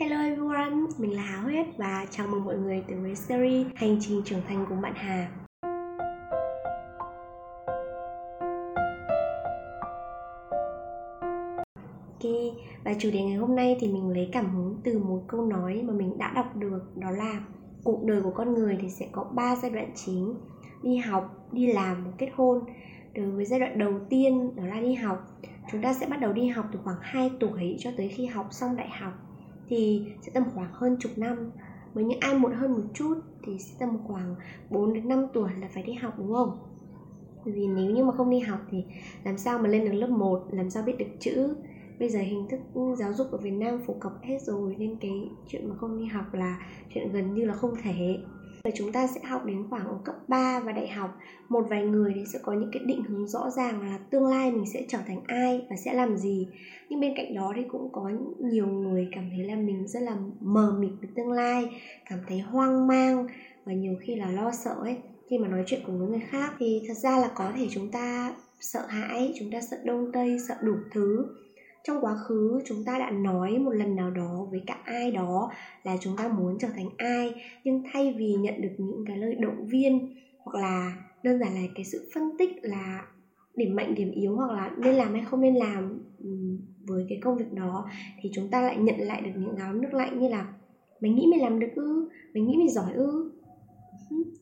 Hello everyone, mình là Hào Huyết và chào mừng mọi người tới với series Hành trình trưởng thành cùng bạn Hà. Ok, và chủ đề ngày hôm nay thì mình lấy cảm hứng từ một câu nói mà mình đã đọc được đó là cuộc đời của con người thì sẽ có 3 giai đoạn chính đi học, đi làm và kết hôn. Đối với giai đoạn đầu tiên đó là đi học, chúng ta sẽ bắt đầu đi học từ khoảng 2 tuổi cho tới khi học xong đại học thì sẽ tầm khoảng hơn chục năm. Với những ai muộn hơn một chút thì sẽ tầm khoảng 4 đến 5 tuổi là phải đi học đúng không? Vì nếu như mà không đi học thì làm sao mà lên được lớp 1, làm sao biết được chữ? Bây giờ hình thức giáo dục ở Việt Nam phổ cập hết rồi nên cái chuyện mà không đi học là chuyện gần như là không thể và chúng ta sẽ học đến khoảng ở cấp 3 và đại học. Một vài người thì sẽ có những cái định hướng rõ ràng là tương lai mình sẽ trở thành ai và sẽ làm gì. Nhưng bên cạnh đó thì cũng có nhiều người cảm thấy là mình rất là mờ mịt với tương lai, cảm thấy hoang mang và nhiều khi là lo sợ ấy. Khi mà nói chuyện cùng với người khác thì thật ra là có thể chúng ta sợ hãi, chúng ta sợ đông tây, sợ đủ thứ trong quá khứ, chúng ta đã nói một lần nào đó với cả ai đó là chúng ta muốn trở thành ai, nhưng thay vì nhận được những cái lời động viên hoặc là đơn giản là cái sự phân tích là điểm mạnh, điểm yếu hoặc là nên làm hay không nên làm với cái công việc đó, thì chúng ta lại nhận lại được những gáo nước lạnh như là mày nghĩ mày làm được ư? Mày nghĩ mày giỏi ư?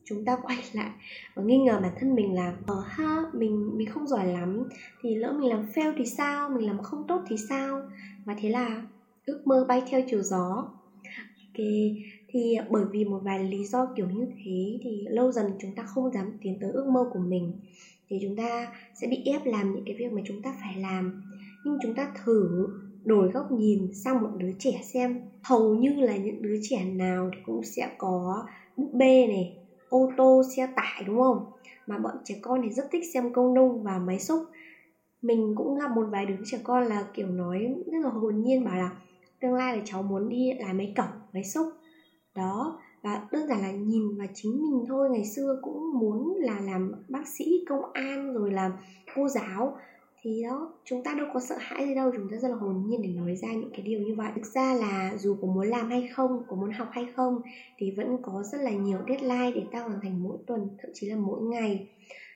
Chúng ta quay lại. Và nghi ngờ bản thân mình là ờ ha, mình mình không giỏi lắm, thì lỡ mình làm fail thì sao? Mình làm không tốt thì sao? Và thế là ước mơ bay theo chiều gió. Ok, thì bởi vì một vài lý do kiểu như thế thì lâu dần chúng ta không dám tiến tới ước mơ của mình, thì chúng ta sẽ bị ép làm những cái việc mà chúng ta phải làm. Nhưng chúng ta thử đổi góc nhìn sang một đứa trẻ xem. Hầu như là những đứa trẻ nào thì cũng sẽ có búp bê này, ô tô, xe tải, đúng không? Mà bọn trẻ con thì rất thích xem công nông và máy xúc. Mình cũng gặp một vài đứa trẻ con là kiểu nói rất là hồn nhiên, bảo là tương lai là cháu muốn đi làm máy cẩu máy xúc. Đó, và đơn giản là nhìn vào chính mình thôi. Ngày xưa cũng muốn là làm bác sĩ, công an, rồi làm cô giáo thì đó, chúng ta đâu có sợ hãi gì đâu, chúng ta rất là hồn nhiên để nói ra những cái điều như vậy. Thực ra là dù có muốn làm hay không, có muốn học hay không, thì vẫn có rất là nhiều deadline để ta hoàn thành mỗi tuần, thậm chí là mỗi ngày.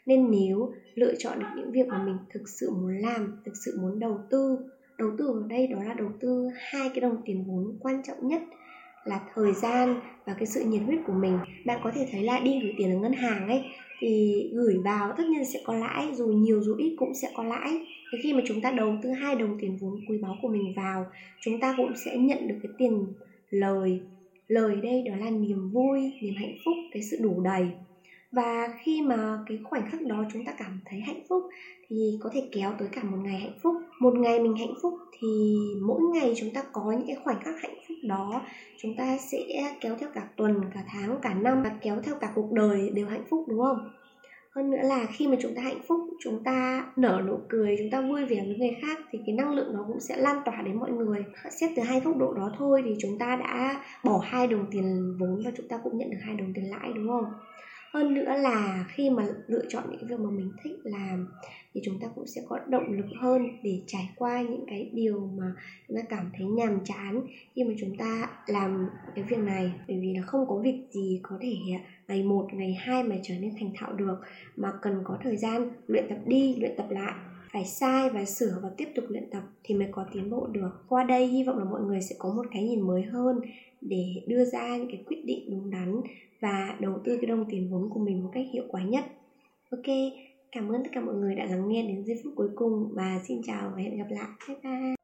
Nên nếu lựa chọn được những việc mà mình thực sự muốn làm, thực sự muốn đầu tư đầu tư ở đây đó là đầu tư hai cái đồng tiền vốn quan trọng nhất là thời gian và cái sự nhiệt huyết của mình. Bạn có thể thấy là đi gửi tiền ở ngân hàng ấy, thì gửi vào tất nhiên sẽ có lãi, dù nhiều dù ít cũng sẽ có lãi. Thì khi mà chúng ta đầu tư hai đồng tiền vốn quý báu của mình vào, chúng ta cũng sẽ nhận được cái tiền lời. Lời đây đó là niềm vui, niềm hạnh phúc, cái sự đủ đầy. Và khi mà cái khoảnh khắc đó chúng ta cảm thấy hạnh phúc, thì có thể kéo tới cả một ngày hạnh phúc một ngày mình hạnh phúc thì mỗi ngày chúng ta có những cái khoảnh khắc hạnh phúc đó. Chúng ta sẽ kéo theo cả tuần, cả tháng, cả năm và kéo theo cả cuộc đời đều hạnh phúc, đúng không? Hơn nữa là khi mà chúng ta hạnh phúc, chúng ta nở nụ cười, chúng ta vui vẻ với người khác thì cái năng lượng nó cũng sẽ lan tỏa đến mọi người. Xét từ hai góc độ đó thôi thì chúng ta đã bỏ hai đồng tiền vốn và chúng ta cũng nhận được hai đồng tiền lãi, đúng không? Hơn nữa là khi mà lựa chọn những việc mà mình thích làm thì chúng ta cũng sẽ có động lực hơn để trải qua những cái điều mà chúng ta cảm thấy nhàm chán khi mà chúng ta làm cái việc này. Bởi vì là không có việc gì có thể à, ngày một, ngày hai mà trở nên thành thạo được, mà cần có thời gian luyện tập đi, luyện tập lại phải sai và sửa và tiếp tục luyện tập thì mới có tiến bộ được. Qua đây, hy vọng là mọi người sẽ có một cái nhìn mới hơn để đưa ra những cái quyết định đúng đắn và đầu tư cái đồng tiền vốn của mình một cách hiệu quả nhất. Ok, cảm ơn tất cả mọi người đã lắng nghe đến giây phút cuối cùng và xin chào và hẹn gặp lại. Bye bye.